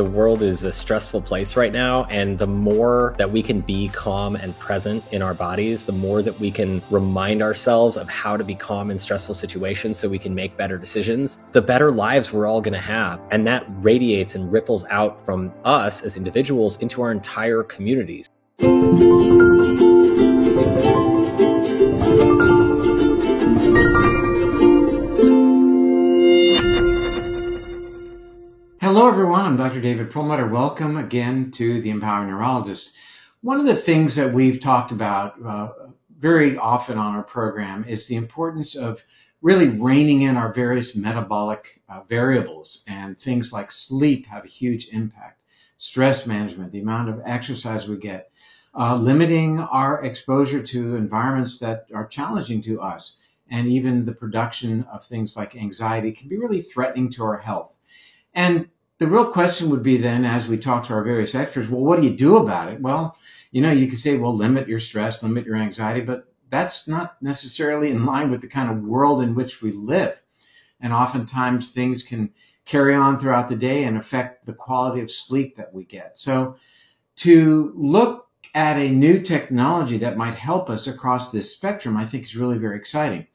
The world is a stressful place right now. And the more that we can be calm and present in our bodies, the more that we can remind ourselves of how to be calm in stressful situations so we can make better decisions, the better lives we're all going to have. And that radiates and ripples out from us as individuals into our entire communities. Hello, everyone. I'm Dr. David Perlmutter. Welcome again to the Empowering Neurologist. One of the things that we've talked about uh, very often on our program is the importance of really reining in our various metabolic uh, variables, and things like sleep have a huge impact. Stress management, the amount of exercise we get, uh, limiting our exposure to environments that are challenging to us, and even the production of things like anxiety can be really threatening to our health. And the real question would be then, as we talk to our various experts, well, what do you do about it? Well, you know, you could say, well, limit your stress, limit your anxiety, but that's not necessarily in line with the kind of world in which we live. And oftentimes things can carry on throughout the day and affect the quality of sleep that we get. So to look at a new technology that might help us across this spectrum, I think is really very exciting,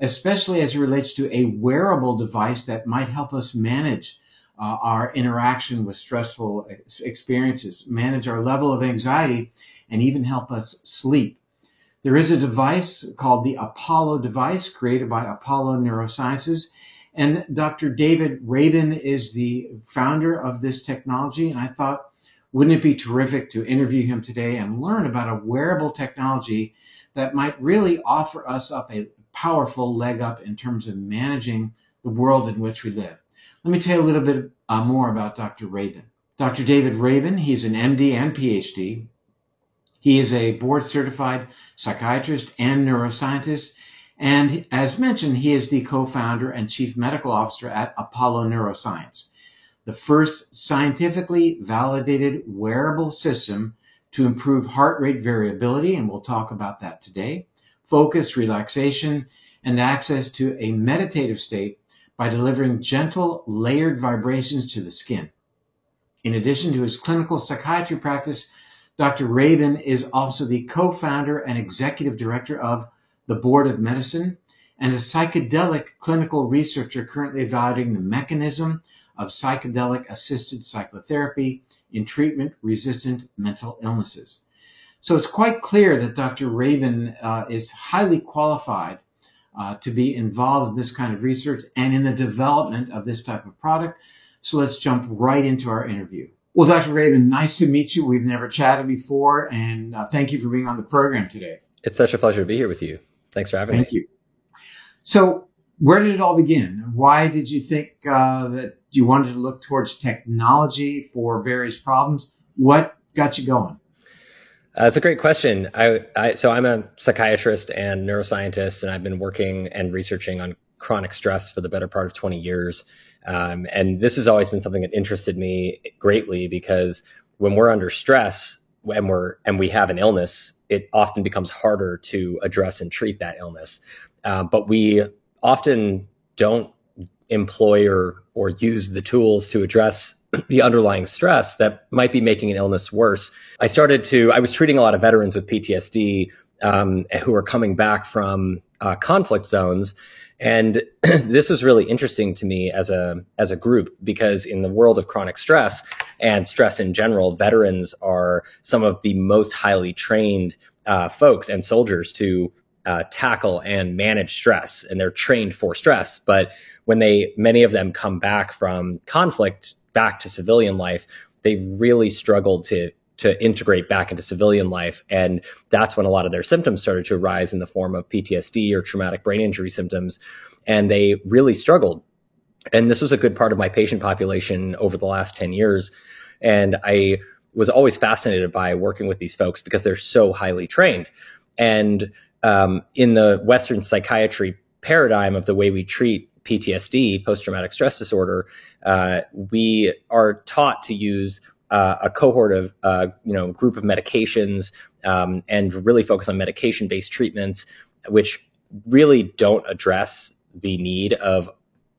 especially as it relates to a wearable device that might help us manage uh, our interaction with stressful experiences, manage our level of anxiety, and even help us sleep. There is a device called the Apollo device created by Apollo Neurosciences. And Dr. David Rabin is the founder of this technology. And I thought, wouldn't it be terrific to interview him today and learn about a wearable technology that might really offer us up a powerful leg up in terms of managing the world in which we live. Let me tell you a little bit uh, more about Dr. Rabin. Dr. David Rabin, he's an MD and PhD. He is a board certified psychiatrist and neuroscientist. And as mentioned, he is the co-founder and chief medical officer at Apollo Neuroscience, the first scientifically validated wearable system to improve heart rate variability. And we'll talk about that today, focus, relaxation, and access to a meditative state by delivering gentle, layered vibrations to the skin. In addition to his clinical psychiatry practice, Dr. Rabin is also the co-founder and executive director of the Board of Medicine and a psychedelic clinical researcher currently evaluating the mechanism of psychedelic assisted psychotherapy in treatment resistant mental illnesses. So it's quite clear that Dr. Rabin uh, is highly qualified uh, to be involved in this kind of research and in the development of this type of product. So let's jump right into our interview. Well, Dr. Rabin, nice to meet you. We've never chatted before, and uh, thank you for being on the program today. It's such a pleasure to be here with you. Thanks for having thank me. Thank you. So, where did it all begin? Why did you think uh, that you wanted to look towards technology for various problems? What got you going? Uh, a great question. I, I, so I'm a psychiatrist and neuroscientist, and I've been working and researching on chronic stress for the better part of 20 years. Um, and this has always been something that interested me greatly because when we're under stress and we're and we have an illness, it often becomes harder to address and treat that illness. Uh, but we often don't employ or or use the tools to address the underlying stress that might be making an illness worse. I started to, I was treating a lot of veterans with PTSD um, who were coming back from uh, conflict zones. And this was really interesting to me as a as a group because in the world of chronic stress and stress in general, veterans are some of the most highly trained uh, folks and soldiers to uh, tackle and manage stress, and they're trained for stress. But when they many of them come back from conflict back to civilian life, they really struggled to to integrate back into civilian life. And that's when a lot of their symptoms started to arise in the form of PTSD or traumatic brain injury symptoms. And they really struggled. And this was a good part of my patient population over the last 10 years. And I was always fascinated by working with these folks because they're so highly trained. And um, in the Western psychiatry paradigm of the way we treat PTSD, post traumatic stress disorder, uh, we are taught to use uh, a cohort of uh, you know group of medications um, and really focus on medication based treatments, which really don't address the need of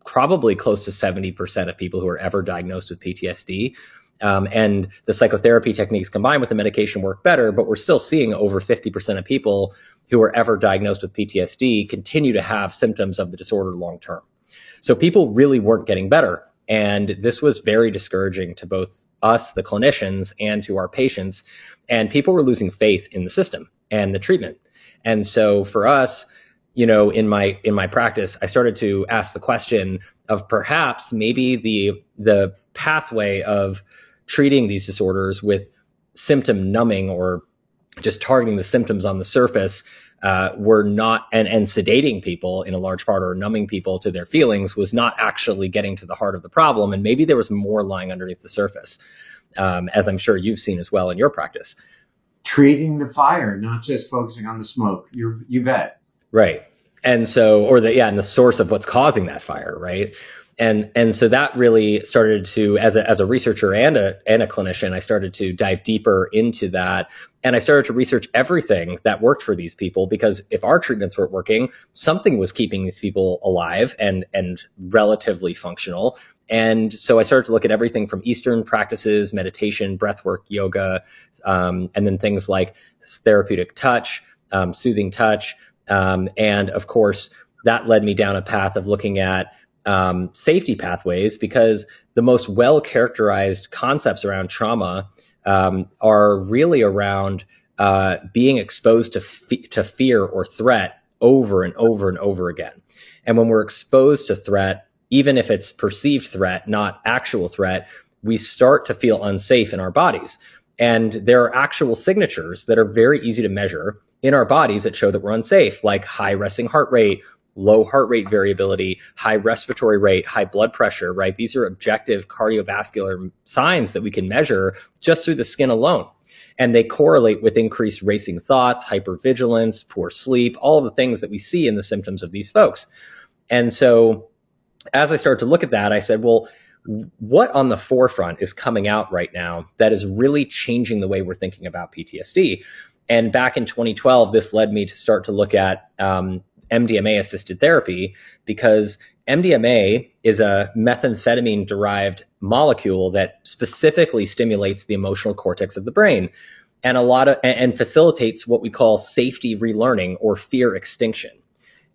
probably close to 70% of people who are ever diagnosed with PTSD. Um, and the psychotherapy techniques combined with the medication work better, but we're still seeing over 50% of people who are ever diagnosed with PTSD continue to have symptoms of the disorder long term. So people really weren't getting better. And this was very discouraging to both us, the clinicians, and to our patients. And people were losing faith in the system and the treatment. And so for us, you know, in my in my practice, I started to ask the question of perhaps maybe the the pathway of treating these disorders with symptom numbing or just targeting the symptoms on the surface uh, were not and, and sedating people in a large part or numbing people to their feelings was not actually getting to the heart of the problem. And maybe there was more lying underneath the surface um, as i'm sure you've seen as well in your practice. Treating the fire not just focusing on the smoke. You you bet. Right. And so or the yeah and the source of what's causing that fire right and and so that really started to as a as a researcher and a and a clinician i started to dive deeper into that. And i started to research everything that worked for these people because if our treatments weren't working something was keeping these people alive and and relatively functional. And so i started to look at everything from eastern practices meditation breathwork yoga um, and then things like therapeutic touch um, soothing touch um, and of course that led me down a path of looking at um, safety pathways because the most well characterized concepts around trauma um, are really around uh, being exposed to fe- to fear or threat over and over and over again. And when we're exposed to threat, even if it's perceived threat, not actual threat, we start to feel unsafe in our bodies. And there are actual signatures that are very easy to measure in our bodies that show that we're unsafe, like high resting heart rate low heart rate variability, high respiratory rate, high blood pressure, right? These are objective cardiovascular signs that we can measure just through the skin alone. And they correlate with increased racing thoughts, hypervigilance, poor sleep, all of the things that we see in the symptoms of these folks. And so as I started to look at that, I said, well, what on the forefront is coming out right now that is really changing the way we're thinking about PTSD? And back in 2012, this led me to start to look at um, MDMA assisted therapy because MDMA is a methamphetamine derived molecule that specifically stimulates the emotional cortex of the brain and a lot of and facilitates what we call safety relearning or fear extinction.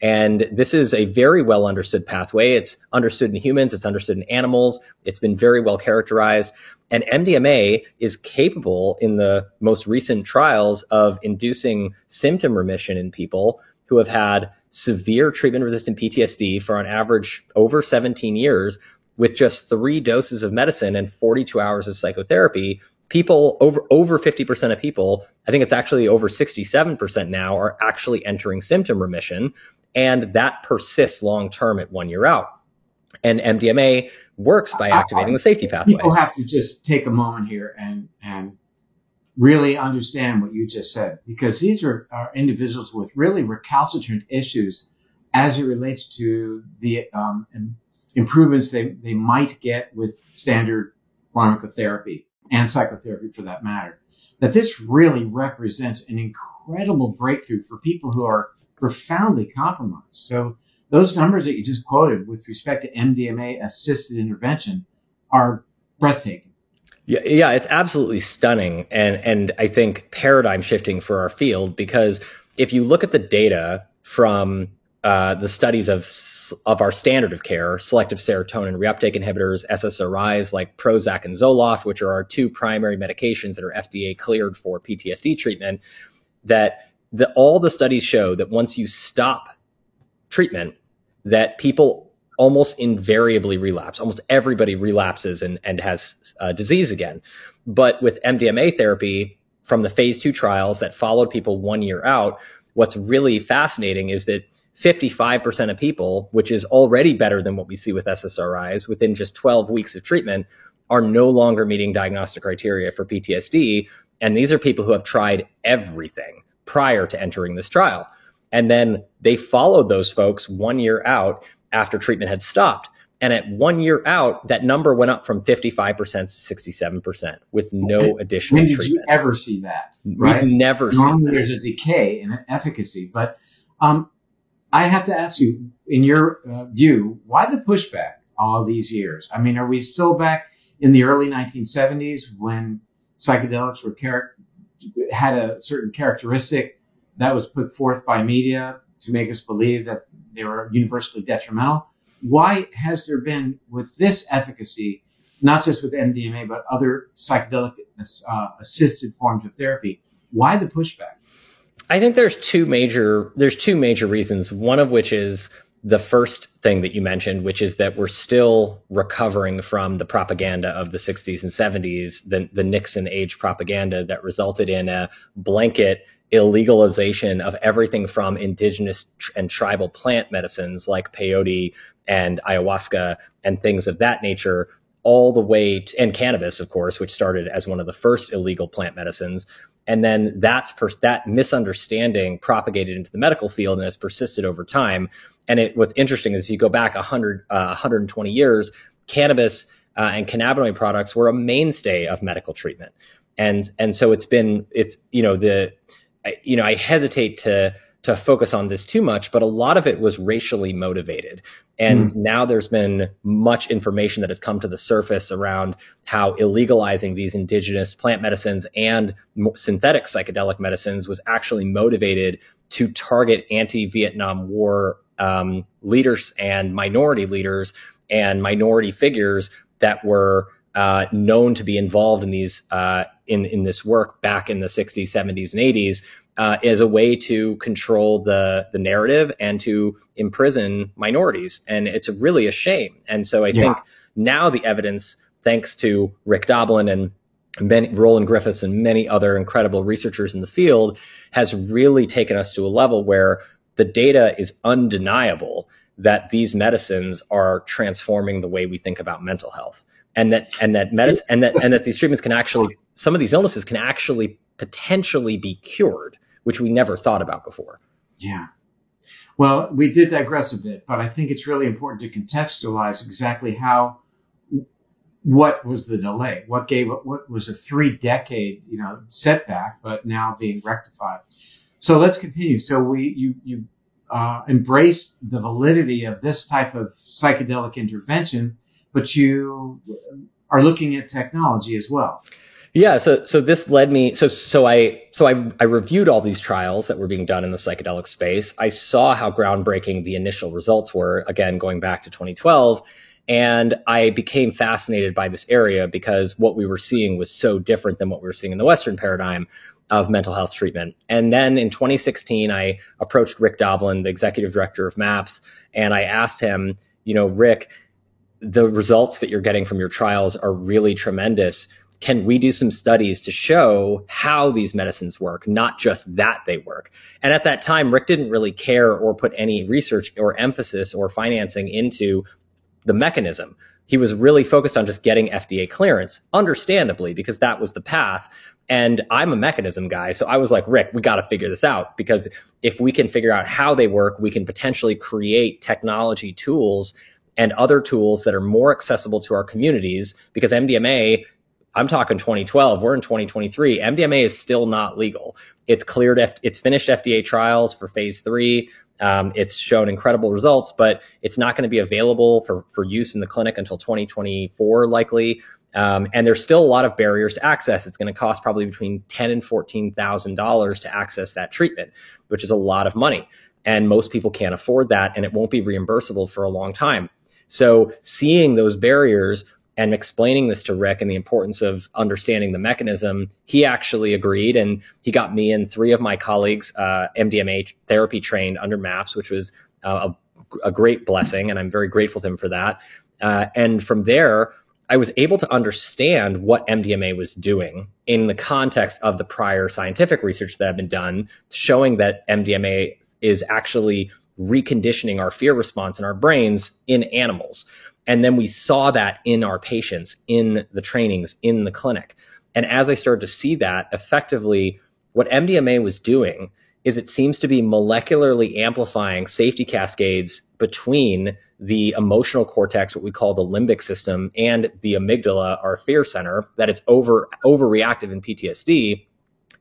And this is a very well understood pathway. It's understood in humans, it's understood in animals, it's been very well characterized. And MDMA is capable in the most recent trials of inducing symptom remission in people who have had severe treatment resistant PTSD for on average over 17 years with just three doses of medicine and 42 hours of psychotherapy. People over over 50% of people, I think it's actually over 67% now, are actually entering symptom remission. And that persists long term at one year out. And MDMA works by activating the safety pathway. People have to just take a moment here and and really understand what you just said because these are, are individuals with really recalcitrant issues as it relates to the um, improvements they, they might get with standard pharmacotherapy and psychotherapy for that matter. That this really represents an incredible breakthrough for people who are profoundly compromised. So those numbers that you just quoted with respect to MDMA assisted intervention are breathtaking. Yeah, it's absolutely stunning, and and I think paradigm shifting for our field because if you look at the data from uh, the studies of of our standard of care, selective serotonin reuptake inhibitors, SSRIs like Prozac and Zoloft, which are our two primary medications that are FDA cleared for PTSD treatment, that the, all the studies show that once you stop treatment, that people almost invariably relapse. Almost everybody relapses and, and has uh, disease again. But with MDMA therapy from the phase two trials that followed people one year out, what's really fascinating is that 55% of people, which is already better than what we see with SSRIs within just 12 weeks of treatment, are no longer meeting diagnostic criteria for PTSD. And these are people who have tried everything prior to entering this trial. And then they followed those folks one year out after treatment had stopped. And at one year out, that number went up from 55% to 67% with no additional when did treatment. you ever see that? Right? We've never Normally there's a decay in efficacy. But um, I have to ask you, in your uh, view, why the pushback all these years? I mean, are we still back in the early 1970s when psychedelics were char- had a certain characteristic that was put forth by media to make us believe that they were universally detrimental. Why has there been with this efficacy, not just with MDMA, but other psychedelic uh, assisted forms of therapy? Why the pushback? I think there's two major there's two major reasons. One of which is the first thing that you mentioned, which is that we're still recovering from the propaganda of the 60s and 70s, the, the Nixon age propaganda that resulted in a blanket illegalization of everything from indigenous and tribal plant medicines like peyote and ayahuasca and things of that nature all the way to, and cannabis of course which started as one of the first illegal plant medicines. And then that's per, that misunderstanding propagated into the medical field and has persisted over time and it, what's interesting is if you go back 100 uh, 120 years cannabis uh, and cannabinoid products were a mainstay of medical treatment and and so it's been it's you know the you know i hesitate to to focus on this too much, but a lot of it was racially motivated. And mm. now there's been much information that has come to the surface around how illegalizing these indigenous plant medicines and synthetic psychedelic medicines was actually motivated to target anti Vietnam War um, leaders and minority leaders and minority figures that were uh, known to be involved in these uh, in in this work back in the 60s, 70s, and 80s uh, as a way to control the the narrative and to imprison minorities, and it's really a shame. And so I yeah. think now the evidence, thanks to Rick Doblin and many, Roland Griffiths and many other incredible researchers in the field, has really taken us to a level where the data is undeniable that these medicines are transforming the way we think about mental health and that and that medicine and that and that these treatments can actually some of these illnesses can actually potentially be cured which we never thought about before. Yeah. Well, we did digress a bit, but I think it's really important to contextualize exactly how what was the delay? What gave what was a three decade, you know, setback, but now being rectified. So let's continue. So we you you uh, embrace the validity of this type of psychedelic intervention, but you are looking at technology as well. Yeah, so so this led me so so I so I I reviewed all these trials that were being done in the psychedelic space. I saw how groundbreaking the initial results were again going back to 2012 and I became fascinated by this area because what we were seeing was so different than what we were seeing in the western paradigm of mental health treatment. And then in 2016 I approached Rick Doblin, the executive director of MAPS, and I asked him, you know, Rick, the results that you're getting from your trials are really tremendous can we do some studies to show how these medicines work, not just that they work? And at that time, Rick didn't really care or put any research or emphasis or financing into the mechanism. He was really focused on just getting FDA clearance, understandably, because that was the path. And I'm a mechanism guy. So I was like, Rick, we got to figure this out because if we can figure out how they work, we can potentially create technology tools and other tools that are more accessible to our communities because MDMA I'm talking 2012. We're in 2023. MDMA is still not legal. It's cleared. F- it's finished FDA trials for phase three. Um, it's shown incredible results, but it's not going to be available for, for use in the clinic until 2024, likely. Um, and there's still a lot of barriers to access. It's going to cost probably between ten and fourteen thousand dollars to access that treatment, which is a lot of money. And most people can't afford that, and it won't be reimbursable for a long time. So, seeing those barriers and explaining this to Rick and the importance of understanding the mechanism, he actually agreed. And he got me and three of my colleagues uh, MDMA therapy trained under MAPS, which was uh, a, a, great blessing. And I'm very grateful to him for that. Uh, and from there, I was able to understand what MDMA was doing in the context of the prior scientific research that had been done, showing that MDMA is actually reconditioning our fear response in our brains in animals. And then we saw that in our patients, in the trainings, in the clinic. And as I started to see that, effectively, what MDMA was doing is it seems to be molecularly amplifying safety cascades between the emotional cortex, what we call the limbic system, and the amygdala, our fear center, that is over overreactive in PTSD,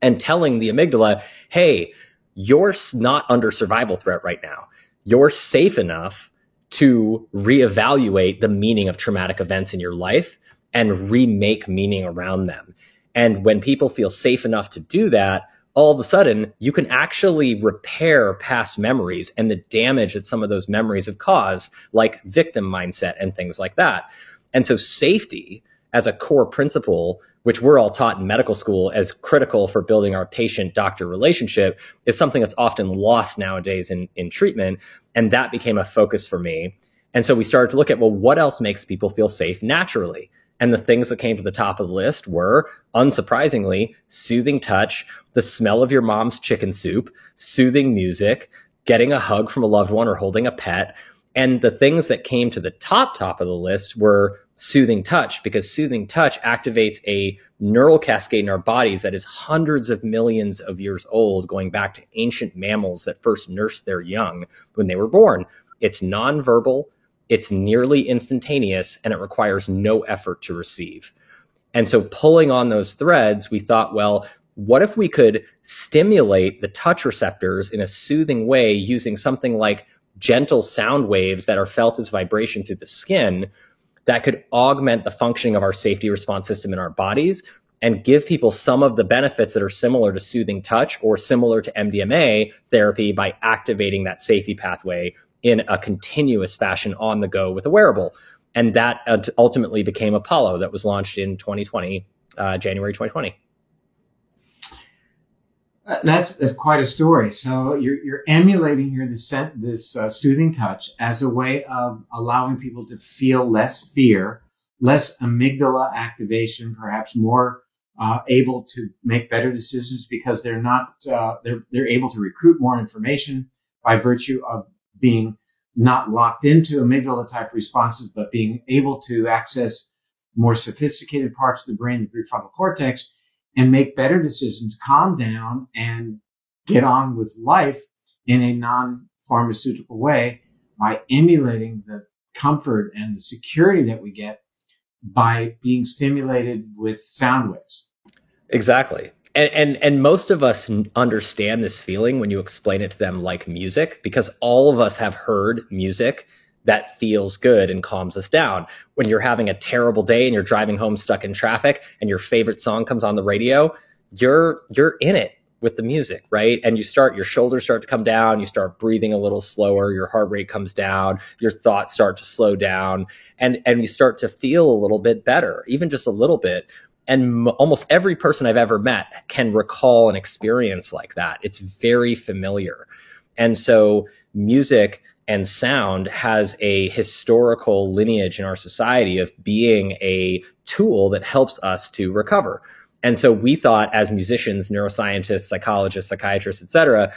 and telling the amygdala, hey, you're not under survival threat right now. You're safe enough to reevaluate the meaning of traumatic events in your life and remake meaning around them. And when people feel safe enough to do that, all of a sudden you can actually repair past memories and the damage that some of those memories have caused, like victim mindset and things like that. And so safety as a core principle, which we're all taught in medical school as critical for building our patient doctor relationship, is something that's often lost nowadays in, in treatment. And that became a focus for me. And so we started to look at, well, what else makes people feel safe naturally? And the things that came to the top of the list were, unsurprisingly, soothing touch, the smell of your mom's chicken soup, soothing music, getting a hug from a loved one or holding a pet. And the things that came to the top, top of the list were soothing touch because soothing touch activates a neural cascade in our bodies that is hundreds of millions of years old, going back to ancient mammals that first nursed their young when they were born. It's nonverbal, it's nearly instantaneous, and it requires no effort to receive. And so, pulling on those threads, we thought, well, what if we could stimulate the touch receptors in a soothing way using something like gentle sound waves that are felt as vibration through the skin that could augment the functioning of our safety response system in our bodies and give people some of the benefits that are similar to soothing touch or similar to MDMA therapy by activating that safety pathway in a continuous fashion on the go with a wearable. And that ultimately became Apollo that was launched in 2020, uh, January 2020. Uh, that's, that's, quite a story. So you're, you're emulating here this, this uh, soothing touch as a way of allowing people to feel less fear, less amygdala activation, perhaps more uh, able to make better decisions because they're not uh, they're they're able to recruit more information by virtue of being not locked into amygdala type responses, but being able to access more sophisticated parts of the brain, the prefrontal cortex, and make better decisions, calm down and get on with life in a non-pharmaceutical way by emulating the comfort and the security that we get by being stimulated with sound waves. Exactly. And, and and most of us understand this feeling when you explain it to them like music because all of us have heard music that feels good and calms us down. When you're having a terrible day and you're driving home stuck in traffic and your favorite song comes on the radio, you're you're in it with the music, right? And you start your shoulders start to come down, you start breathing a little slower, your heart rate comes down, your thoughts start to slow down, and and you start to feel a little bit better, even just a little bit and almost every person I've ever met can recall an experience like that. It's very familiar. And so music and sound has a historical lineage in our society of being a tool that helps us to recover. And so we thought as musicians, neuroscientists, psychologists, psychiatrists, et cetera,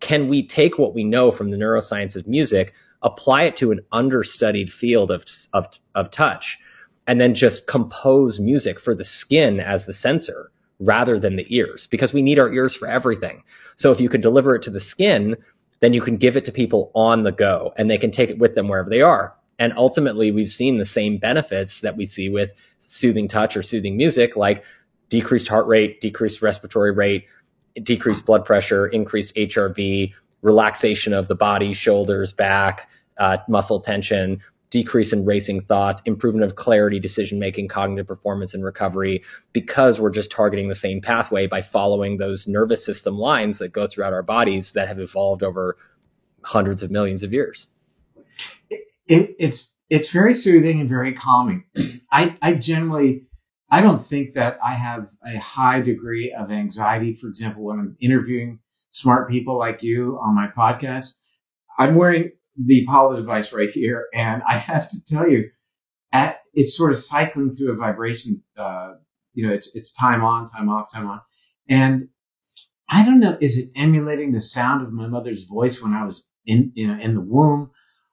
can we take what we know from the neuroscience of music, apply it to an understudied field of, of, of touch? And then just compose music for the skin as the sensor rather than the ears because we need our ears for everything. So if you could deliver it to the skin, then you can give it to people on the go and they can take it with them wherever they are. And ultimately, we've seen the same benefits that we see with soothing touch or soothing music, like decreased heart rate, decreased respiratory rate, decreased blood pressure, increased HRV, relaxation of the body, shoulders, back, uh, muscle tension, decrease in racing thoughts, improvement of clarity, decision making, cognitive performance, and recovery, because we're just targeting the same pathway by following those nervous system lines that go throughout our bodies that have evolved over hundreds of millions of years. It, it, it's it's very soothing and very calming. I, I generally I don't think that I have a high degree of anxiety, for example, when I'm interviewing smart people like you on my podcast. I'm wearing the Apollo device right here. And I have to tell you, at, it's sort of cycling through a vibration. Uh, you know, it's, it's time on, time off, time on. And I don't know, is it emulating the sound of my mother's voice when I was in, you know, in the womb?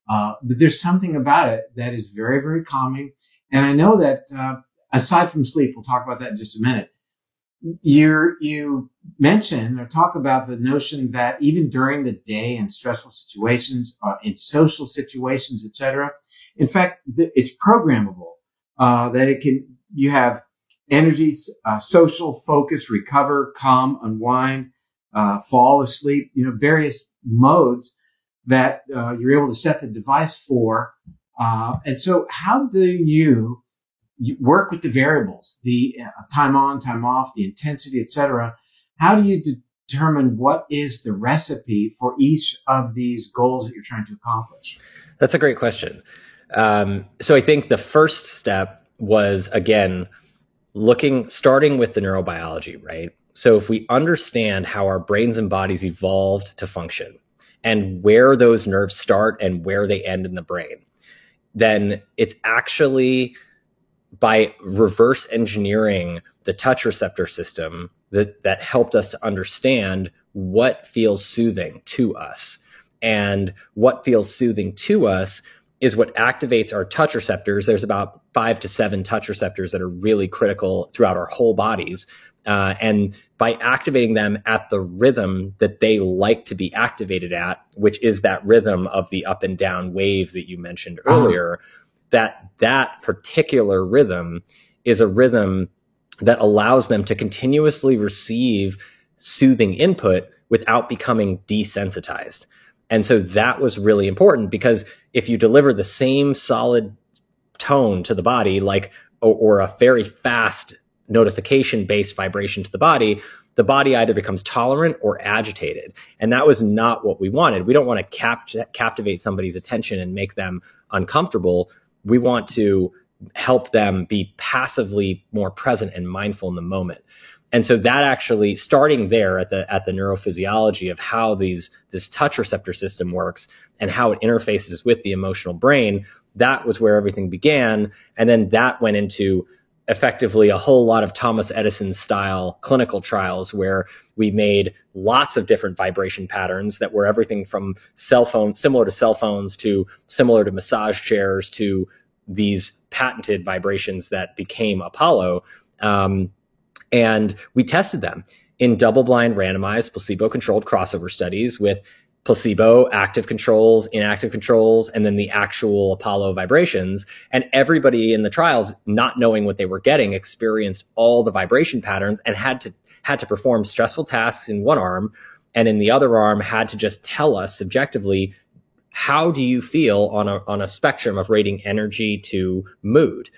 Uh, but there's something about it that is very, very calming. And I know that, uh, aside from sleep, we'll talk about that in just a minute You're, you mention or talk about the notion that even during the day in stressful situations, uh, in social situations, etc. In fact, th- it's programmable. Uh, that it can you have energy, uh, social focus, recover, calm, unwind, uh, fall asleep. You know, various modes that uh, you're able to set the device for. Uh, and so, how do you work with the variables, the time on, time off, the intensity, etc. How do you determine what is the recipe for each of these goals that you're trying to accomplish? That's a great question. Um, so I think the first step was again looking, starting with the neurobiology, right? So if we understand how our brains and bodies evolved to function and where those nerves start and where they end in the brain, then it's actually by reverse engineering the touch receptor system that, that helped us to understand what feels soothing to us. And what feels soothing to us is what activates our touch receptors. There's about five to seven touch receptors that are really critical throughout our whole bodies. Uh, and by activating them at the rhythm that they like to be activated at, which is that rhythm of the up and down wave that you mentioned uh-huh. That that particular rhythm is a rhythm that allows them to continuously receive soothing input without becoming desensitized. And so that was really important because if you deliver the same solid tone to the body, like, or, or a very fast notification based vibration to the body, the body either becomes tolerant or agitated. And that was not what we wanted. We don't want to cap- captivate somebody's attention and make them uncomfortable. We want to help them be passively more present and mindful in the moment. And so that actually starting there at the at the neurophysiology of how these this touch receptor system works and how it interfaces with the emotional brain, that was where everything began. And then that went into effectively a whole lot of Thomas Edison style clinical trials where we made lots of different vibration patterns that were everything from cell phones, similar to cell phones to similar to massage chairs to these patented vibrations that became Apollo. Um, and we tested them in double blind randomized placebo controlled crossover studies with placebo, active controls, inactive controls, and then the actual Apollo vibrations. And everybody in the trials, not knowing what they were getting, experienced all the vibration patterns and had to had to perform stressful tasks in one arm, and in the other arm had to just tell us subjectively how do you feel on a on a spectrum of rating energy to mood.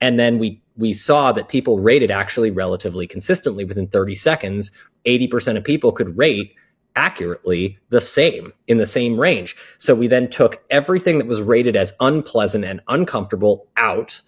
And then we we saw that people rated actually relatively consistently within 30 seconds. 80% of people could rate accurately the same in the same range. So we then took everything that was rated as unpleasant and uncomfortable out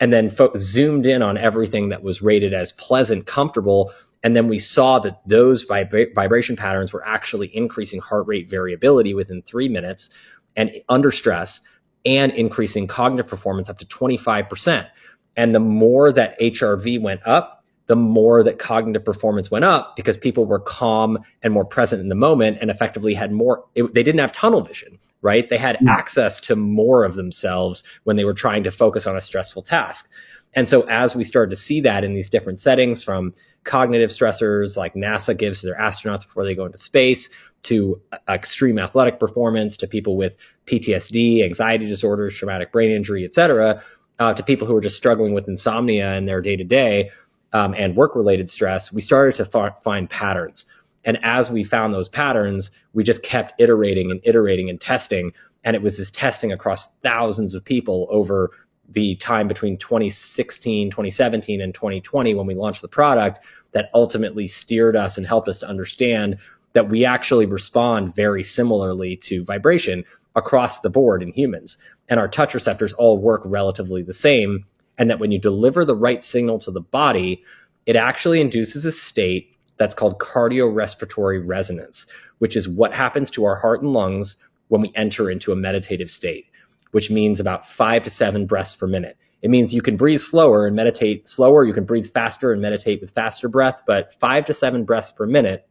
and then fo- zoomed in on everything that was rated as pleasant, comfortable. And then we saw that those vib- vibration patterns were actually increasing heart rate variability within three minutes and under stress and increasing cognitive performance up to 25%. And the more that HRV went up, the more that cognitive performance went up because people were calm and more present in the moment and effectively had more it, they didn't have tunnel vision right they had mm. access to more of themselves when they were trying to focus on a stressful task and so as we started to see that in these different settings from cognitive stressors like nasa gives to their astronauts before they go into space to extreme athletic performance to people with ptsd anxiety disorders traumatic brain injury et cetera uh, to people who are just struggling with insomnia in their day to day um, and work related stress, we started to f- find patterns. And as we found those patterns, we just kept iterating and iterating and testing. And it was this testing across thousands of people over the time between 2016, 2017, and 2020 when we launched the product that ultimately steered us and helped us to understand that we actually respond very similarly to vibration across the board in humans. And our touch receptors all work relatively the same and that when you deliver the right signal to the body, it actually induces a state that's called cardiorespiratory resonance, which is what happens to our heart and lungs when we enter into a meditative state, which means about five to seven breaths per minute. It means you can breathe slower and meditate slower. You can breathe faster and meditate with faster breath, but five to seven breaths per minute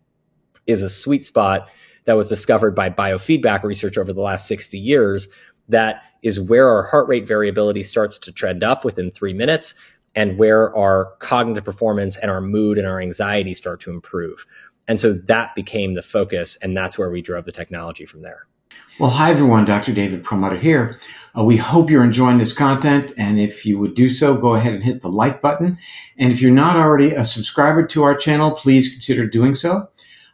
is a sweet spot that was discovered by biofeedback research over the last 60 years that is where our heart rate variability starts to trend up within three minutes and where our cognitive performance and our mood and our anxiety start to improve. And so that became the focus, and that's where we drove the technology from there. Well, hi everyone, Dr. David Perlmutter here. Uh, we hope you're enjoying this content, and if you would do so, go ahead and hit the like button. And if you're not already a subscriber to our channel, please consider doing so.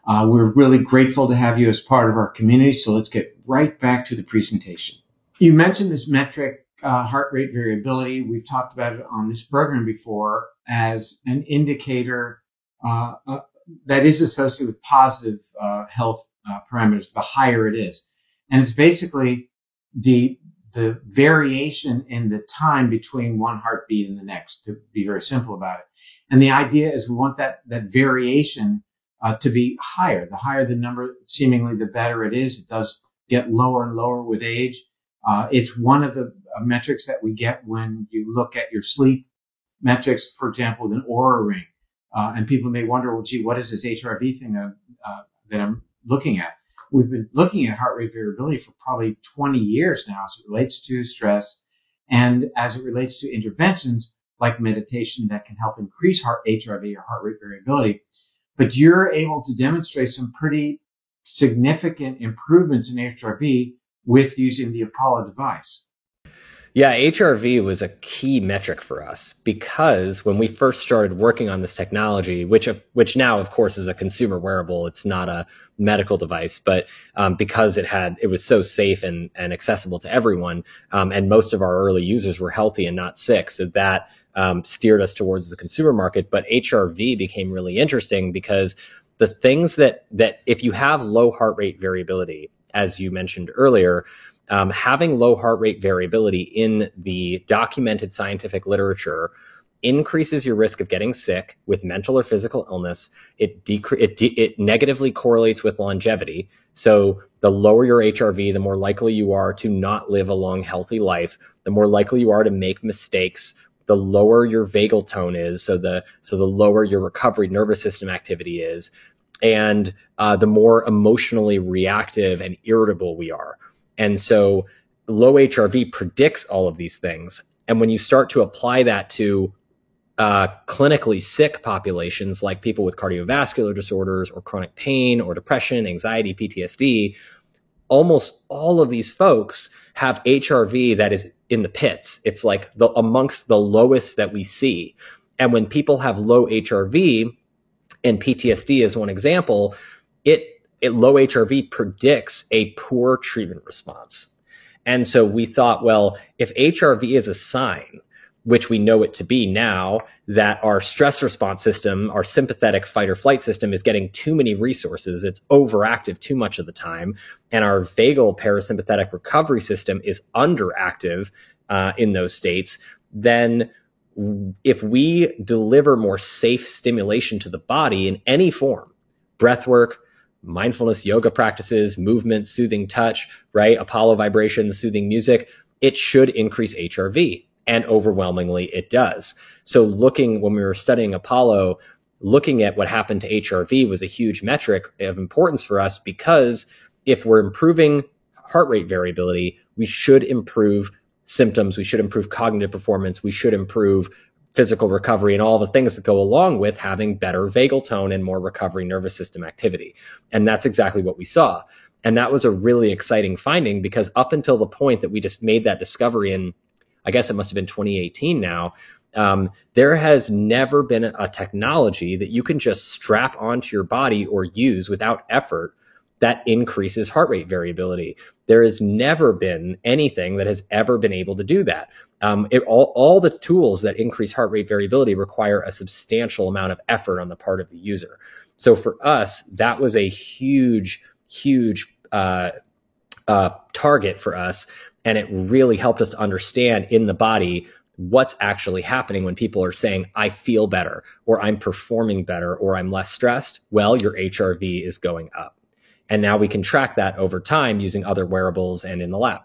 Uh, we're really grateful to have you as part of our community, so let's get right back to the presentation. You mentioned this metric uh, heart rate variability. We've talked about it on this program before as an indicator uh, uh, that is associated with positive uh, health uh, parameters. The higher it is, and it's basically the the variation in the time between one heartbeat and the next. To be very simple about it, and the idea is we want that that variation uh, to be higher. The higher the number, seemingly the better it is. It does get lower and lower with age. Uh, it's one of the uh, metrics that we get when you look at your sleep metrics, for example, with an Oura ring. Uh, and people may wonder, well, gee, what is this HRV thing that, uh, that I'm looking at? We've been looking at heart rate variability for probably 20 years now as it relates to stress and as it relates to interventions like meditation that can help increase heart HRV or heart rate variability. But you're able to demonstrate some pretty significant improvements in HRV with using the Apollo device. Yeah, HRV was a key metric for us because when we first started working on this technology, which which now of course is a consumer wearable, it's not a medical device, but um, because it had it was so safe and and accessible to everyone, um, and most of our early users were healthy and not sick, so that um, steered us towards the consumer market. But HRV became really interesting because the things that that if you have low heart rate variability, as you mentioned earlier um, having low heart rate variability in the documented scientific literature increases your risk of getting sick with mental or physical illness. It, decre- it, de- it negatively correlates with longevity. So the lower your HRV, the more likely you are to not live a long, healthy life. The more likely you are to make mistakes. The lower your vagal tone is, so the so the lower your recovery nervous system activity is, and uh, the more emotionally reactive and irritable we are. And so low HRV predicts all of these things. And when you start to apply that to uh, clinically sick populations like people with cardiovascular disorders or chronic pain or depression, anxiety, PTSD, almost all of these folks have HRV that is in the pits. It's like the amongst the lowest that we see. And when people have low HRV, and PTSD is one example, it low HRV predicts a poor treatment response. And so we thought, well, if HRV is a sign, which we know it to be now, that our stress response system, our sympathetic fight or flight system is getting too many resources. It's overactive too much of the time. And our vagal parasympathetic recovery system is underactive uh, in those states. Then if we deliver more safe stimulation to the body in any form, breath work, mindfulness yoga practices, movement, soothing touch, right? Apollo vibrations, soothing music, it should increase HRV. And overwhelmingly, it does. So, looking when we were studying Apollo, looking at what happened to HRV was a huge metric of importance for us because if we're improving heart rate variability, we should improve symptoms, we should improve cognitive performance, we should improve physical recovery and all the things that go along with having better vagal tone and more recovery nervous system activity. And that's exactly what we saw. And that was a really exciting finding because up until the point that we just made that discovery in, I guess it must have been 2018 now, um, there has never been a technology that you can just strap onto your body or use without effort that increases heart rate variability. There has never been anything that has ever been able to do that. Um, it, all, all the tools that increase heart rate variability require a substantial amount of effort on the part of the user. So for us, that was a huge, huge uh, uh, target for us. And it really helped us to understand in the body what's actually happening when people are saying, I feel better, or I'm performing better, or I'm less stressed. Well, your HRV is going up. And now we can track that over time using other wearables and in the lab.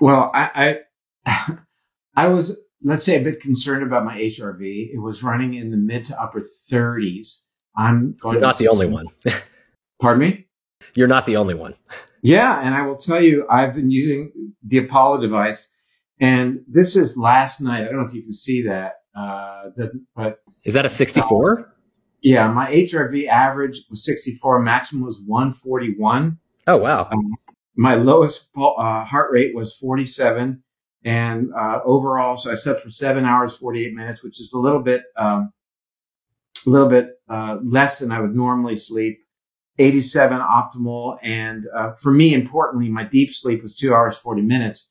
Well, I, I, I was, let's say, a bit concerned about my HRV. It was running in the mid to upper 30s. I'm going. You're not the only one. Pardon me. You're not the only one. Yeah, and I will tell you, I've been using the Apollo device, and this is last night. I don't know if you can see that, uh, the, but is that a 64? Yeah, my HRV average was 64. Maximum was 141. Oh wow. Um, my lowest uh, heart rate was 47, and uh, overall, so I slept for seven hours 48 minutes, which is a little bit, um, a little bit uh, less than I would normally sleep. 87 optimal, and uh, for me, importantly, my deep sleep was two hours 40 minutes,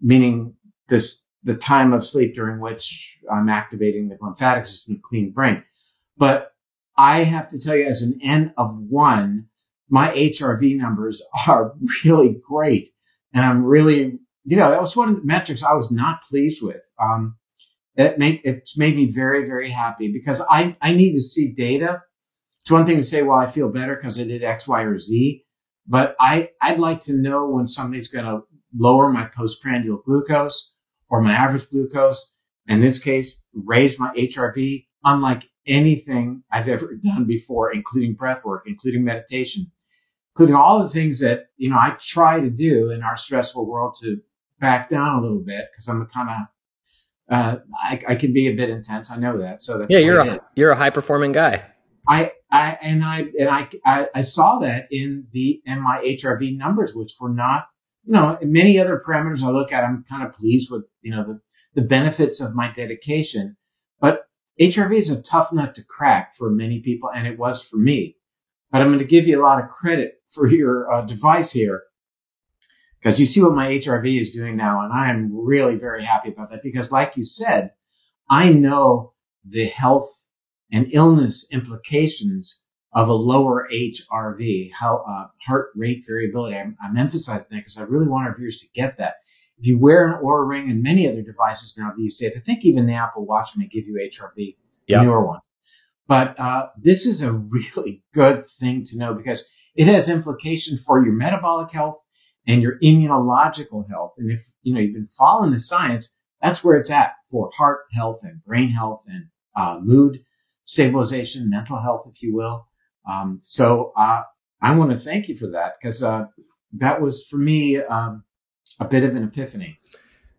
meaning this the time of sleep during which I'm activating the lymphatic system to clean brain. But I have to tell you, as an N of one, my HRV numbers are really great. And I'm really, you know, that was one of the metrics I was not pleased with. Um, it made, it's made me very, very happy because I, I need to see data. It's one thing to say, well, I feel better because I did X, Y, or Z, but I, I'd like to know when somebody's going to lower my postprandial glucose or my average glucose. In this case, raise my HRV, unlike anything I've ever done before, including breath work, including meditation, including all the things that, you know, I try to do in our stressful world to back down a little bit because I'm a kind of, uh, I, I, can be a bit intense. I know that. So yeah, you're a, you're a high performing guy. I, I, and I, and I, I, I saw that in the, in my HRV numbers, which were not you know, many other parameters I look at, I'm kind of pleased with, you know, the, the benefits of my dedication. But HRV is a tough nut to crack for many people, and it was for me. But I'm going to give you a lot of credit for your uh, device here because you see what my HRV is doing now, and I am really very happy about that because, like you said, I know the health and illness implications of a lower HRV, how, uh, heart rate variability. I'm, I'm emphasizing that because I really want our viewers to get that. If you wear an Oura Ring and many other devices now these days, I think even the Apple Watch may give you HRV, yep. newer ones. But uh, this is a really good thing to know because it has implications for your metabolic health and your immunological health. And if you know you've been following the science, that's where it's at for heart health and brain health and uh, mood stabilization, mental health, if you will. Um, so uh, I want to thank you for that because uh, that was for me um, a bit of an epiphany.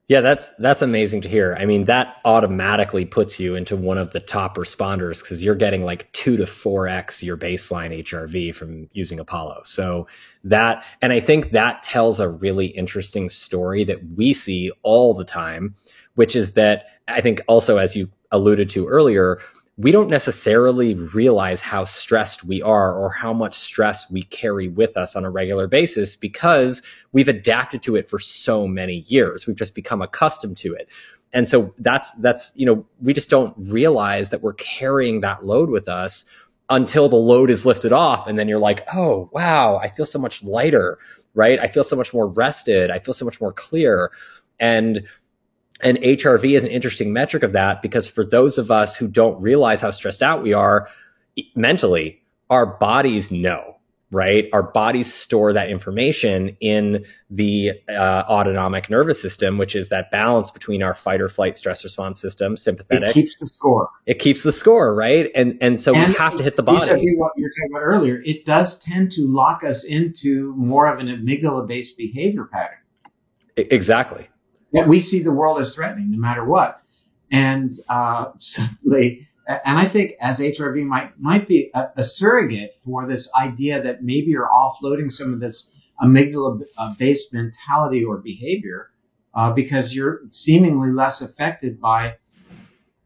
Yeah, that's that's amazing to hear. I mean, that automatically puts you into one of the top responders because you're getting like two to four x your baseline HRV from using Apollo. So that, and I think that tells a really interesting story that we see all the time, which is that I think also as you alluded to earlier, we don't necessarily realize how stressed we are or how much stress we carry with us on a regular basis because we've adapted to it for so many years. We've just become accustomed to it. And so that's, that's, you know, we just don't realize that we're carrying that load with us until the load is lifted off. And then you're like, oh, wow, I feel so much lighter, right? I feel so much more rested. I feel so much more clear. And and HRV is an interesting metric of that because for those of us who don't realize how stressed out we are mentally, our bodies know, right? Our bodies store that information in the uh, autonomic nervous system, which is that balance between our fight or flight stress response system, sympathetic. It keeps the score. It keeps the score, right? And and so and we have to hit the body. You said what you were talking about earlier. It does tend to lock us into more of an amygdala-based behavior pattern. Exactly we see the world as threatening no matter what. And uh, suddenly, and I think as HRV might might be a, a, surrogate for this idea that maybe you're offloading some of this amygdala-based mentality or behavior uh, because you're seemingly less affected by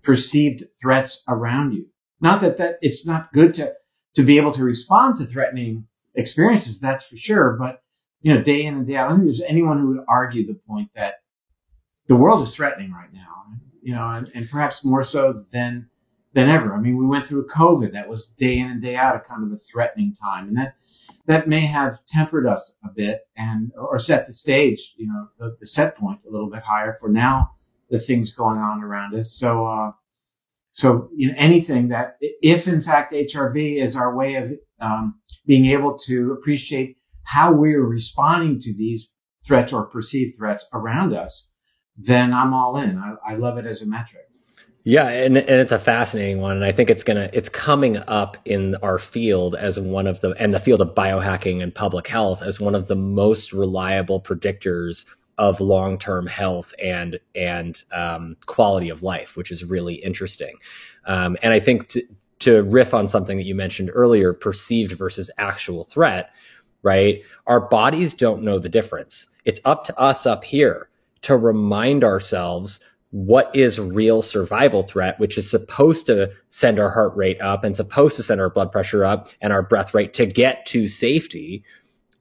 perceived threats around you. Not that that it's not good to to be able to respond to threatening experiences, that's for sure. But you know, day in and day out, I don't think there's anyone who would argue the point that the world is threatening right now, you know, and, and perhaps more so than than ever. I mean, we went through COVID. That was day in and day out a kind of a threatening time, and that that may have tempered us a bit and or set the stage, you know, the, the set point a little bit higher for now the things going on around us. So, uh, so you know, anything that if in fact HRV is our way of um, being able to appreciate how we're responding to these threats or perceived threats around us, then I'm all in. I, I love it as a metric. Yeah, and, and it's a fascinating one, and I think it's gonna it's coming up in our field as one of the and the field of biohacking and public health as one of the most reliable predictors of long term health and and um, quality of life, which is really interesting. Um, and I think to, to riff on something that you mentioned earlier, perceived versus actual threat, right? Our bodies don't know the difference. It's up to us up here to remind ourselves what is real survival threat, which is supposed to send our heart rate up and supposed to send our blood pressure up and our breath rate to get to safety,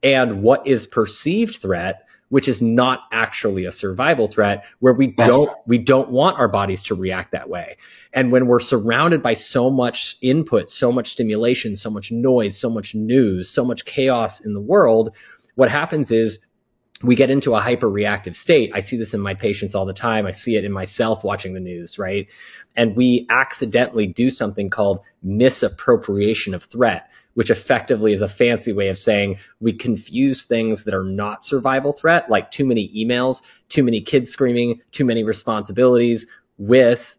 and what is perceived threat, which is not actually a survival threat where we don't we don't want our bodies to react that way. And when we're surrounded by so much input so much stimulation so much noise so much news so much chaos in the world what happens is we get into a hyper reactive state. I see this in my patients all the time. I see it in myself watching the news, right? And we accidentally do something called misappropriation of threat which effectively is a fancy way of saying we confuse things that are not survival threat, like too many emails, too many kids screaming, too many responsibilities with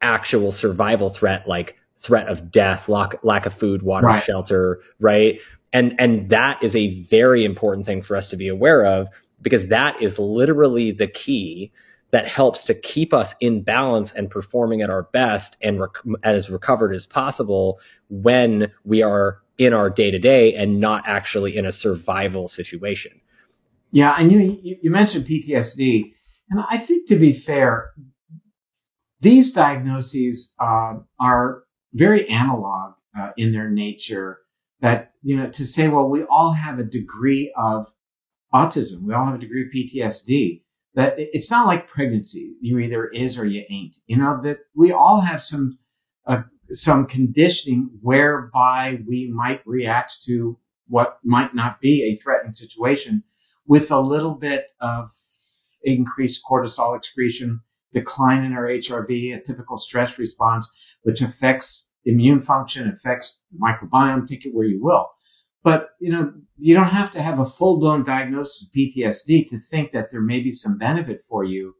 actual survival threat, like threat of death, lack, lack of food, water, right. shelter, right? And, and that is a very important thing for us to be aware of because that is literally the key that helps to keep us in balance and performing at our best and rec- as recovered as possible when we are in our day to day and not actually in a survival situation. Yeah, and you you mentioned PTSD, and I think to be fair, these diagnoses uh, are very analog uh, in their nature. That you know, to say, well, we all have a degree of autism, we all have a degree of PTSD. That it's not like pregnancy; you either is or you ain't. You know that we all have some uh, some conditioning whereby we might react to what might not be a threatening situation with a little bit of increased cortisol excretion, decline in our HRV, a typical stress response, which affects immune function, affects microbiome, take it where you will. But, you know, you don't have to have a full blown diagnosis of PTSD to think that there may be some benefit for you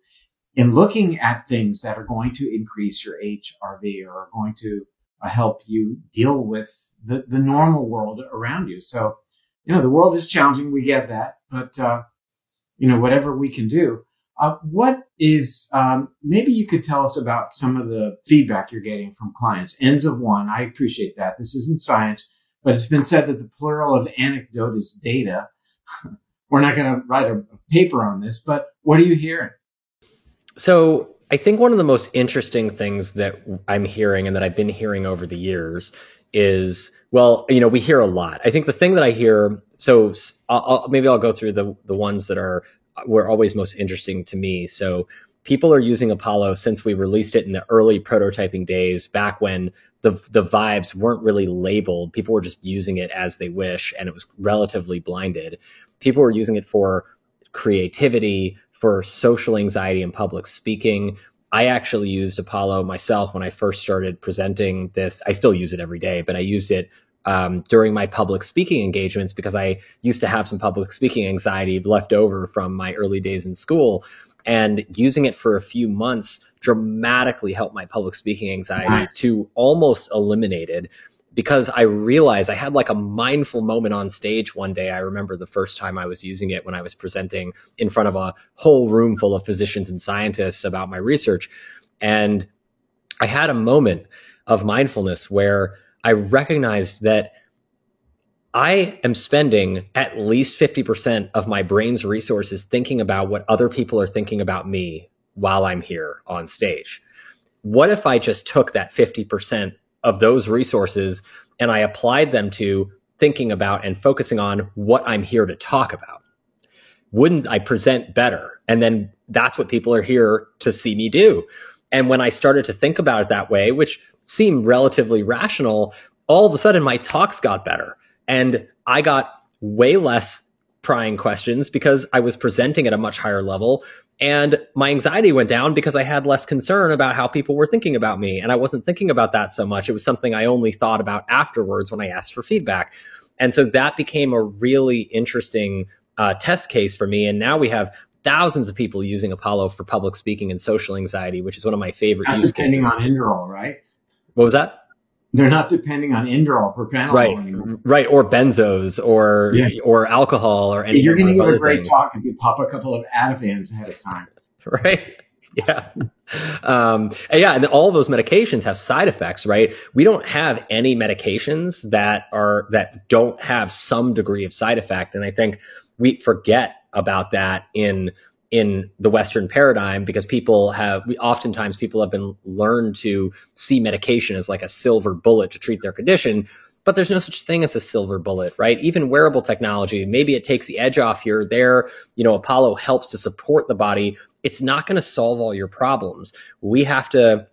in looking at things that are going to increase your HRV or are going to uh, help you deal with the, the normal world around you. So, you know, the world is challenging. We get that, but, uh, you know, whatever we can do. Uh, what is, um, maybe you could tell us about some of the feedback you're getting from clients. Ends of one. I appreciate that. This isn't science, but it's been said that the plural of anecdote is data. We're not going to write a, paper on this, but what are you hearing? So I think one of the most interesting things that I'm hearing and that I've been hearing over the years is well, you know, we hear a lot. I think the thing that I hear, so I'll, maybe I'll go through the the ones that are were always most interesting to me. So people are using Apollo since we released it in the early prototyping days, back when the the vibes weren't really labeled. People were just using it as they wish, and it was relatively blinded. People were using it for creativity, for social anxiety and public speaking. I actually used Apollo myself when I first started presenting this. I still use it every day, but I used it um, during my public speaking engagements because I used to have some public speaking anxiety left over from my early days in school. And using it for a few months dramatically helped my public speaking anxieties to almost eliminated because I realized I had like a mindful moment on stage one day. I remember the first time I was using it when I was presenting in front of a whole room full of physicians and scientists about my research. And I had a moment of mindfulness where I recognized that I am spending at least 50% of my brain's resources thinking about what other people are thinking about me while I'm here on stage. What if I just took that 50% of those resources and I applied them to thinking about and focusing on what I'm here to talk about. Wouldn't I present better? And then that's what people are here to see me do. And when I started to think about it that way, which seemed relatively rational, all of a sudden my talks got better and I got way less prying questions because I was presenting at a much higher level and my anxiety went down because I had less concern about how people were thinking about me. And I wasn't thinking about that so much. It was something I only thought about afterwards when I asked for feedback. And so that became a really interesting uh, test case for me. And now we have thousands of people using Apollo for public speaking and social anxiety, which is one of my favorite Not use depending cases. on Inderal, right? What was that? They're not depending on Inderal propranolol right, anymore. right, or benzos, or yeah. or alcohol, or anything. You're going to give a great things. talk if you pop a couple of Ativans ahead of time. right? Yeah. Um, and yeah. And all of those medications have side effects, right? We don't have any medications that are, that don't have some degree of side effect. And I think we forget about that in, in the Western paradigm because people have, we oftentimes people have been learned to see medication as like a silver bullet to treat their condition. but there's no such thing as a silver bullet, right? Even wearable technology, maybe it takes the edge off here there. You know, Apollo helps to support the body. It's not going to solve all your problems. We have to,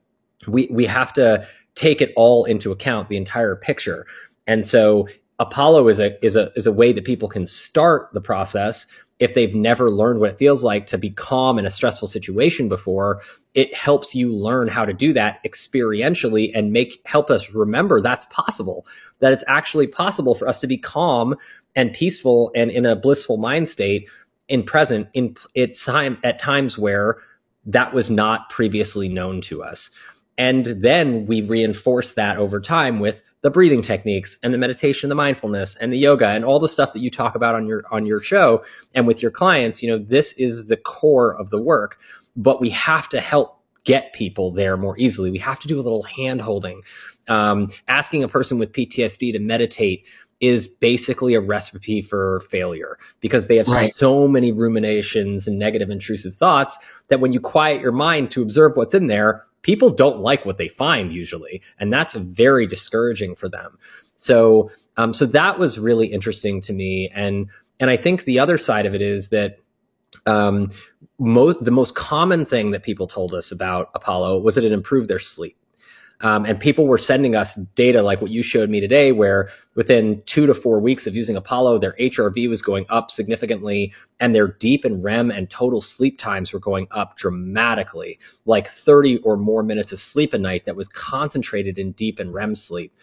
we, we have to take it all into account, the entire picture. And so Apollo is a, is a, is a way that people can start the process if they've never learned what it feels like to be calm in a stressful situation before it helps you learn how to do that experientially and make help us remember that's possible that it's actually possible for us to be calm and peaceful and in a blissful mind state in present in it's time at times where that was not previously known to us and then we reinforce that over time with the breathing techniques and the meditation, the mindfulness and the yoga and all the stuff that you talk about on your, on your show and with your clients. You know, this is the core of the work, but we have to help get people there more easily. We have to do a little hand holding. Um, asking a person with PTSD to meditate is basically a recipe for failure because they have right. so many ruminations and negative intrusive thoughts that when you quiet your mind to observe what's in there, people don't like what they find usually, and that's very discouraging for them. So, um, so that was really interesting to me, and and I think the other side of it is that um, mo- the most common thing that people told us about Apollo was that it improved their sleep. Um, and people were sending us data like what you showed me today, where within two to four weeks of using Apollo, their HRV was going up significantly and their deep and REM and total sleep times were going up dramatically, like 30 or more minutes of sleep a night that was concentrated in deep and REM sleep.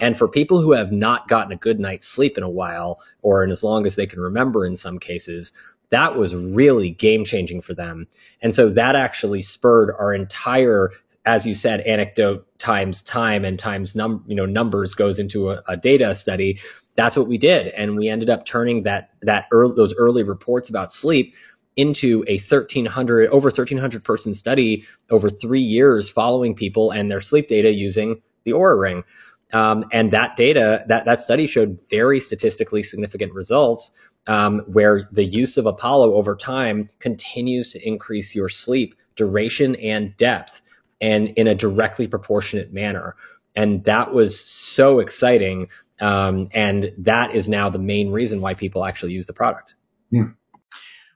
And for people who have not gotten a good night's sleep in a while, or in as long as they can remember in some cases, that was really game changing for them. And so that actually spurred our entire as you said, anecdote times time and times num you know numbers goes into a, a data study. That's what we did, and we ended up turning that that early, those early reports about sleep into a 1300 over 1300 person study over three years following people and their sleep data using the Oura ring. Um, and that data, that, that study showed very statistically significant results um, where the use of Apollo over time continues to increase your sleep duration and depth and in a directly proportionate manner. And that was so exciting. Um, and that is now the main reason why people actually use the product. Yeah.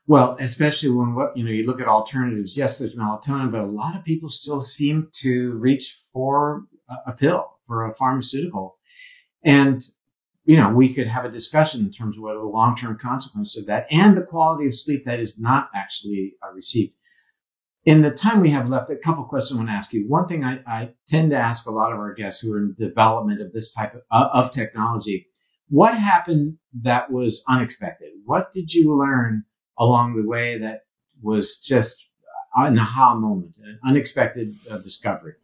Well, especially when what you know, you look at alternatives. Yes, there's melatonin, but a lot of people still seem to reach for a, a pill, for a pharmaceutical, and you know, we could have a discussion in terms of what are the long-term consequences of that and the quality of sleep that is not actually uh, received in the time we have left, a couple questions I want to ask you. One thing I, I, tend to ask a lot of our guests who are in development of this type of, uh, of technology, what happened that was unexpected? What did you learn along the way that was just an aha moment, an unexpected uh, discovery?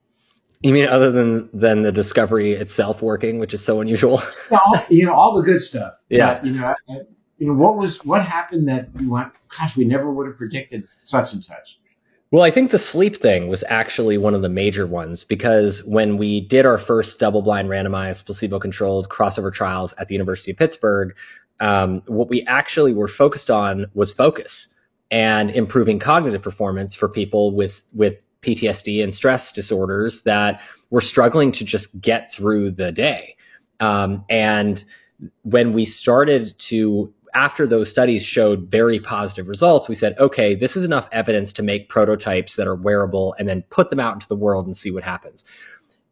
You mean other than than the discovery itself working, which is so unusual? well, you know, all the good stuff. Yeah. But, you know, I, you know, what was what happened that you went, gosh, we never would have predicted such and such. Well, I think the sleep thing was actually one of the major ones because when we did our first double blind randomized placebo controlled crossover trials at the University of Pittsburgh, um, what we actually were focused on was focus and improving cognitive performance for people with, with PTSD and stress disorders that were struggling to just get through the day. Um, and when we started to after those studies showed very positive results, we said, okay, this is enough evidence to make prototypes that are wearable and then put them out into the world and see what happens.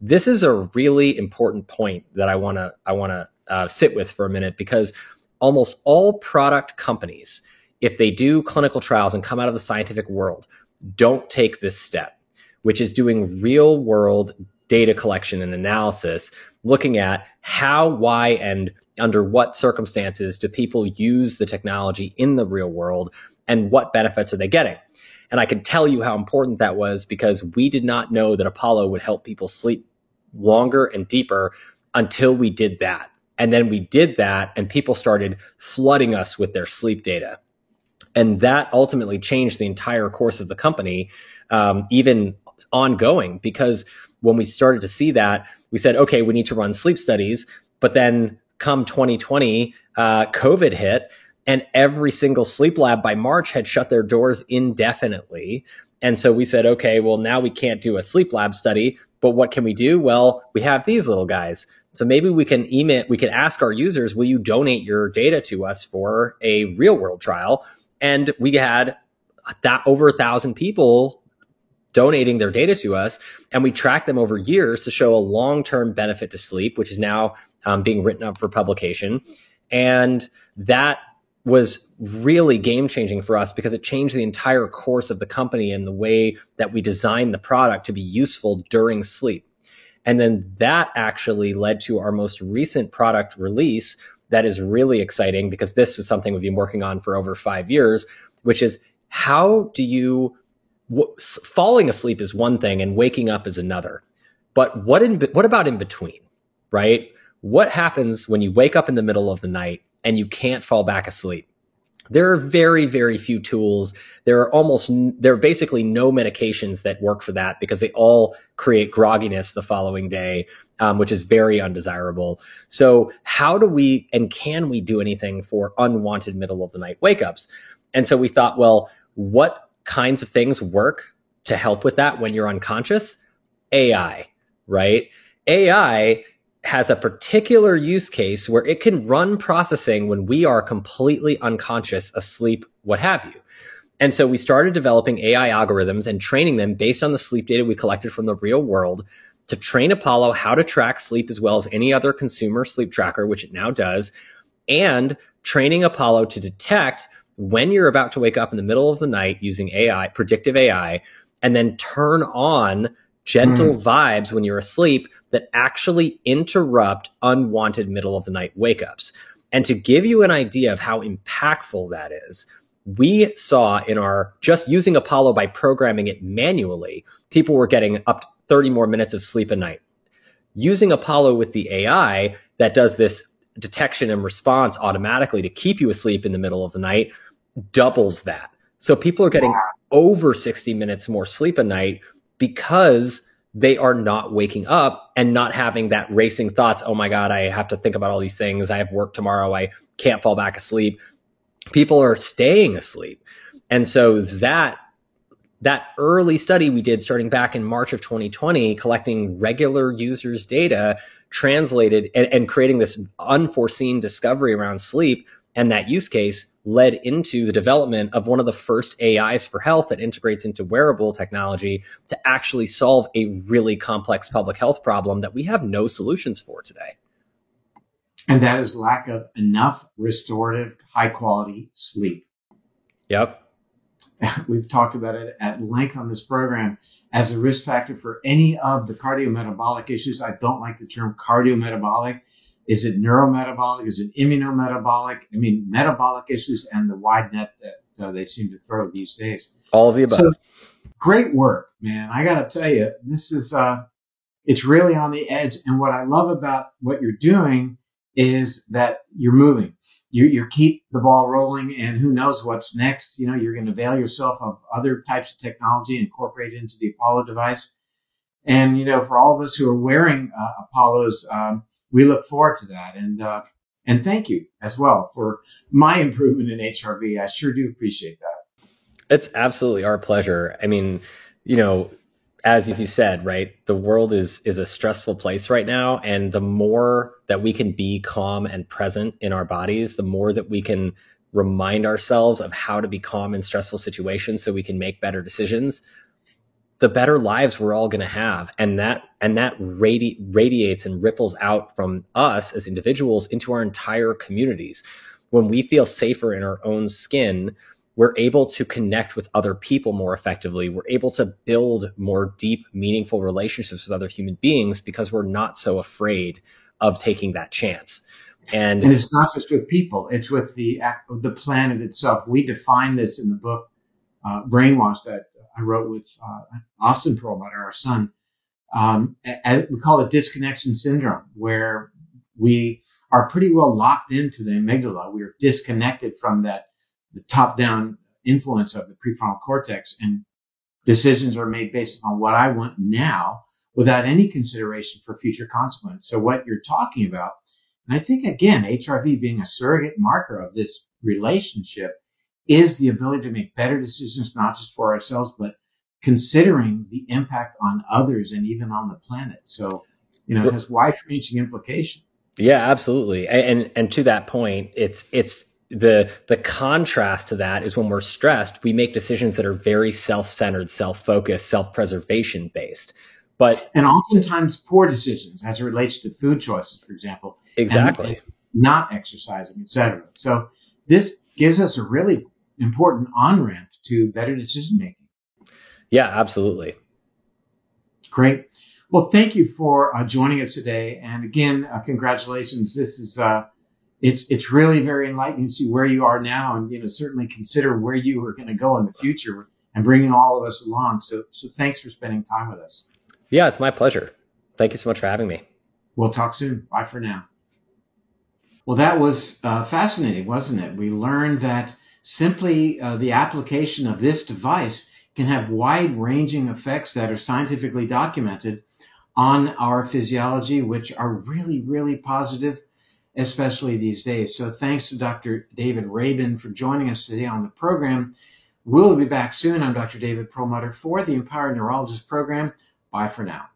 This is a really important point that I want to I want to uh, sit with for a minute because almost all product companies, if they do clinical trials and come out of the scientific world, don't take this step, which is doing real world data collection and analysis, looking at how, why, and under what circumstances do people use the technology in the real world and what benefits are they getting? And I can tell you how important that was because we did not know that Apollo would help people sleep longer and deeper until we did that. And then we did that and people started flooding us with their sleep data. And that ultimately changed the entire course of the company, um, even ongoing, because when we started to see that, we said, okay, we need to run sleep studies. But then come 2020, uh, COVID hit, and every single sleep lab by March had shut their doors indefinitely. And so we said, okay, well, now we can't do a sleep lab study, but what can we do? Well, we have these little guys. So maybe we can email, we can ask our users, will you donate your data to us for a real world trial? And we had that over a thousand people donating their data to us and we track them over years to show a long-term benefit to sleep which is now um, being written up for publication and that was really game changing for us because it changed the entire course of the company and the way that we designed the product to be useful during sleep. And then that actually led to our most recent product release that is really exciting because this is something we've been working on for over five years, which is how do you, falling asleep is one thing and waking up is another. But what in, what about in between, right? What happens when you wake up in the middle of the night and you can't fall back asleep? There are very, very few tools. There are almost, there are basically no medications that work for that because they all create grogginess the following day, um, which is very undesirable. So how do we, and can we do anything for unwanted middle of the night wake ups? And so we thought, well, what kinds of things work to help with that when you're unconscious? AI, right? AI has a particular use case where it can run processing when we are completely unconscious, asleep, what have you. And so we started developing AI algorithms and training them based on the sleep data we collected from the real world to train Apollo how to track sleep as well as any other consumer sleep tracker, which it now does, and training Apollo to detect when you're about to wake up in the middle of the night using AI, predictive AI, and then turn on gentle mm. vibes when you're asleep that actually interrupt unwanted middle of the night wake ups. And to give you an idea of how impactful that is, we saw in our just using Apollo by programming it manually, people were getting up to 30 more minutes of sleep a night. Using Apollo with the AI that does this detection and response automatically to keep you asleep in the middle of the night doubles that. So people are getting over 60 minutes more sleep a night because they are not waking up and not having that racing thoughts. Oh my God, I have to think about all these things. I have work tomorrow. I can't fall back asleep. People are staying asleep. And so that that early study we did starting back in March of 2020, collecting regular users' data, translated and, and creating this unforeseen discovery around sleep and that use case led into the development of one of the first AIs for health that integrates into wearable technology to actually solve a really complex public health problem that we have no solutions for today. And that is lack of enough restorative, high quality sleep. Yep. We've talked about it at length on this program as a risk factor for any of the cardiometabolic issues. I don't like the term cardiometabolic is it neurometabolic? Is it immunometabolic? I mean, metabolic issues and the wide net that uh, they seem to throw these days. All of the above. So, great work, man. I got to tell you, this is, uh, it's really on the edge. And what I love about what you're doing is that you're moving. You, you keep the ball rolling and who knows what's next. You know, you're going to avail yourself of other types of technology and incorporate into the Apollo device. And, you know, for all of us who are wearing uh, Apollos, um, we look forward to that. And, uh, and thank you as well for my improvement in HRV. I sure do appreciate that. It's absolutely our pleasure. I mean, you know, as you said, right, the world is is a stressful place right now, and the more that we can be calm and present in our bodies, the more that we can remind ourselves of how to be calm in stressful situations, so we can make better decisions the better lives we're all going to have. And that and that radi- radiates and ripples out from us as individuals into our entire communities. When we feel safer in our own skin we're able to connect with other people more effectively. We're able to build more deep meaningful relationships with other human beings because we're not so afraid of taking that chance. And, and it's not just with people it's with the the planet itself. We define this in the book uh, brainwash that I wrote with uh, Austin Perlmutter, our son. Um, we call it disconnection syndrome, where we are pretty well locked into the amygdala. We are disconnected from that the top down influence of the prefrontal cortex, and decisions are made based on what I want now, without any consideration for future consequence. So what you're talking about, and I think again, HRV being a surrogate marker of this relationship is the ability to make better decisions, not just for ourselves, but considering the impact on others and even on the planet. So you know, it has wide reaching implications. Yeah, absolutely. And and to that point, it's it's the the contrast to that is when we're stressed, we make decisions that are very self-centered, self-focused, self-preservation based. But and oftentimes poor decisions as it relates to food choices, for example. Exactly. And, and not exercising, etc. So this gives us a really important on ramp to better decision making. Yeah, absolutely. Great. Well, thank you for uh, joining us today. And again, uh, congratulations. This is, uh, it's, it's really very enlightening to see where you are now and, you know, certainly consider where you are going to go in the future and bringing all of us along. So, so thanks for spending time with us. Yeah, it's my pleasure. Thank you so much for having me. We'll talk soon. Bye for now. Well, that was uh, fascinating, wasn't it? We learned that simply uh, the application of this device can have wide ranging effects that are scientifically documented on our physiology, which are really, really positive, especially these days. So thanks to Dr. David Rabin for joining us today on the program. We'll be back soon. I'm Dr. David Perlmutter for the Empowered Neurologist program. Bye for now.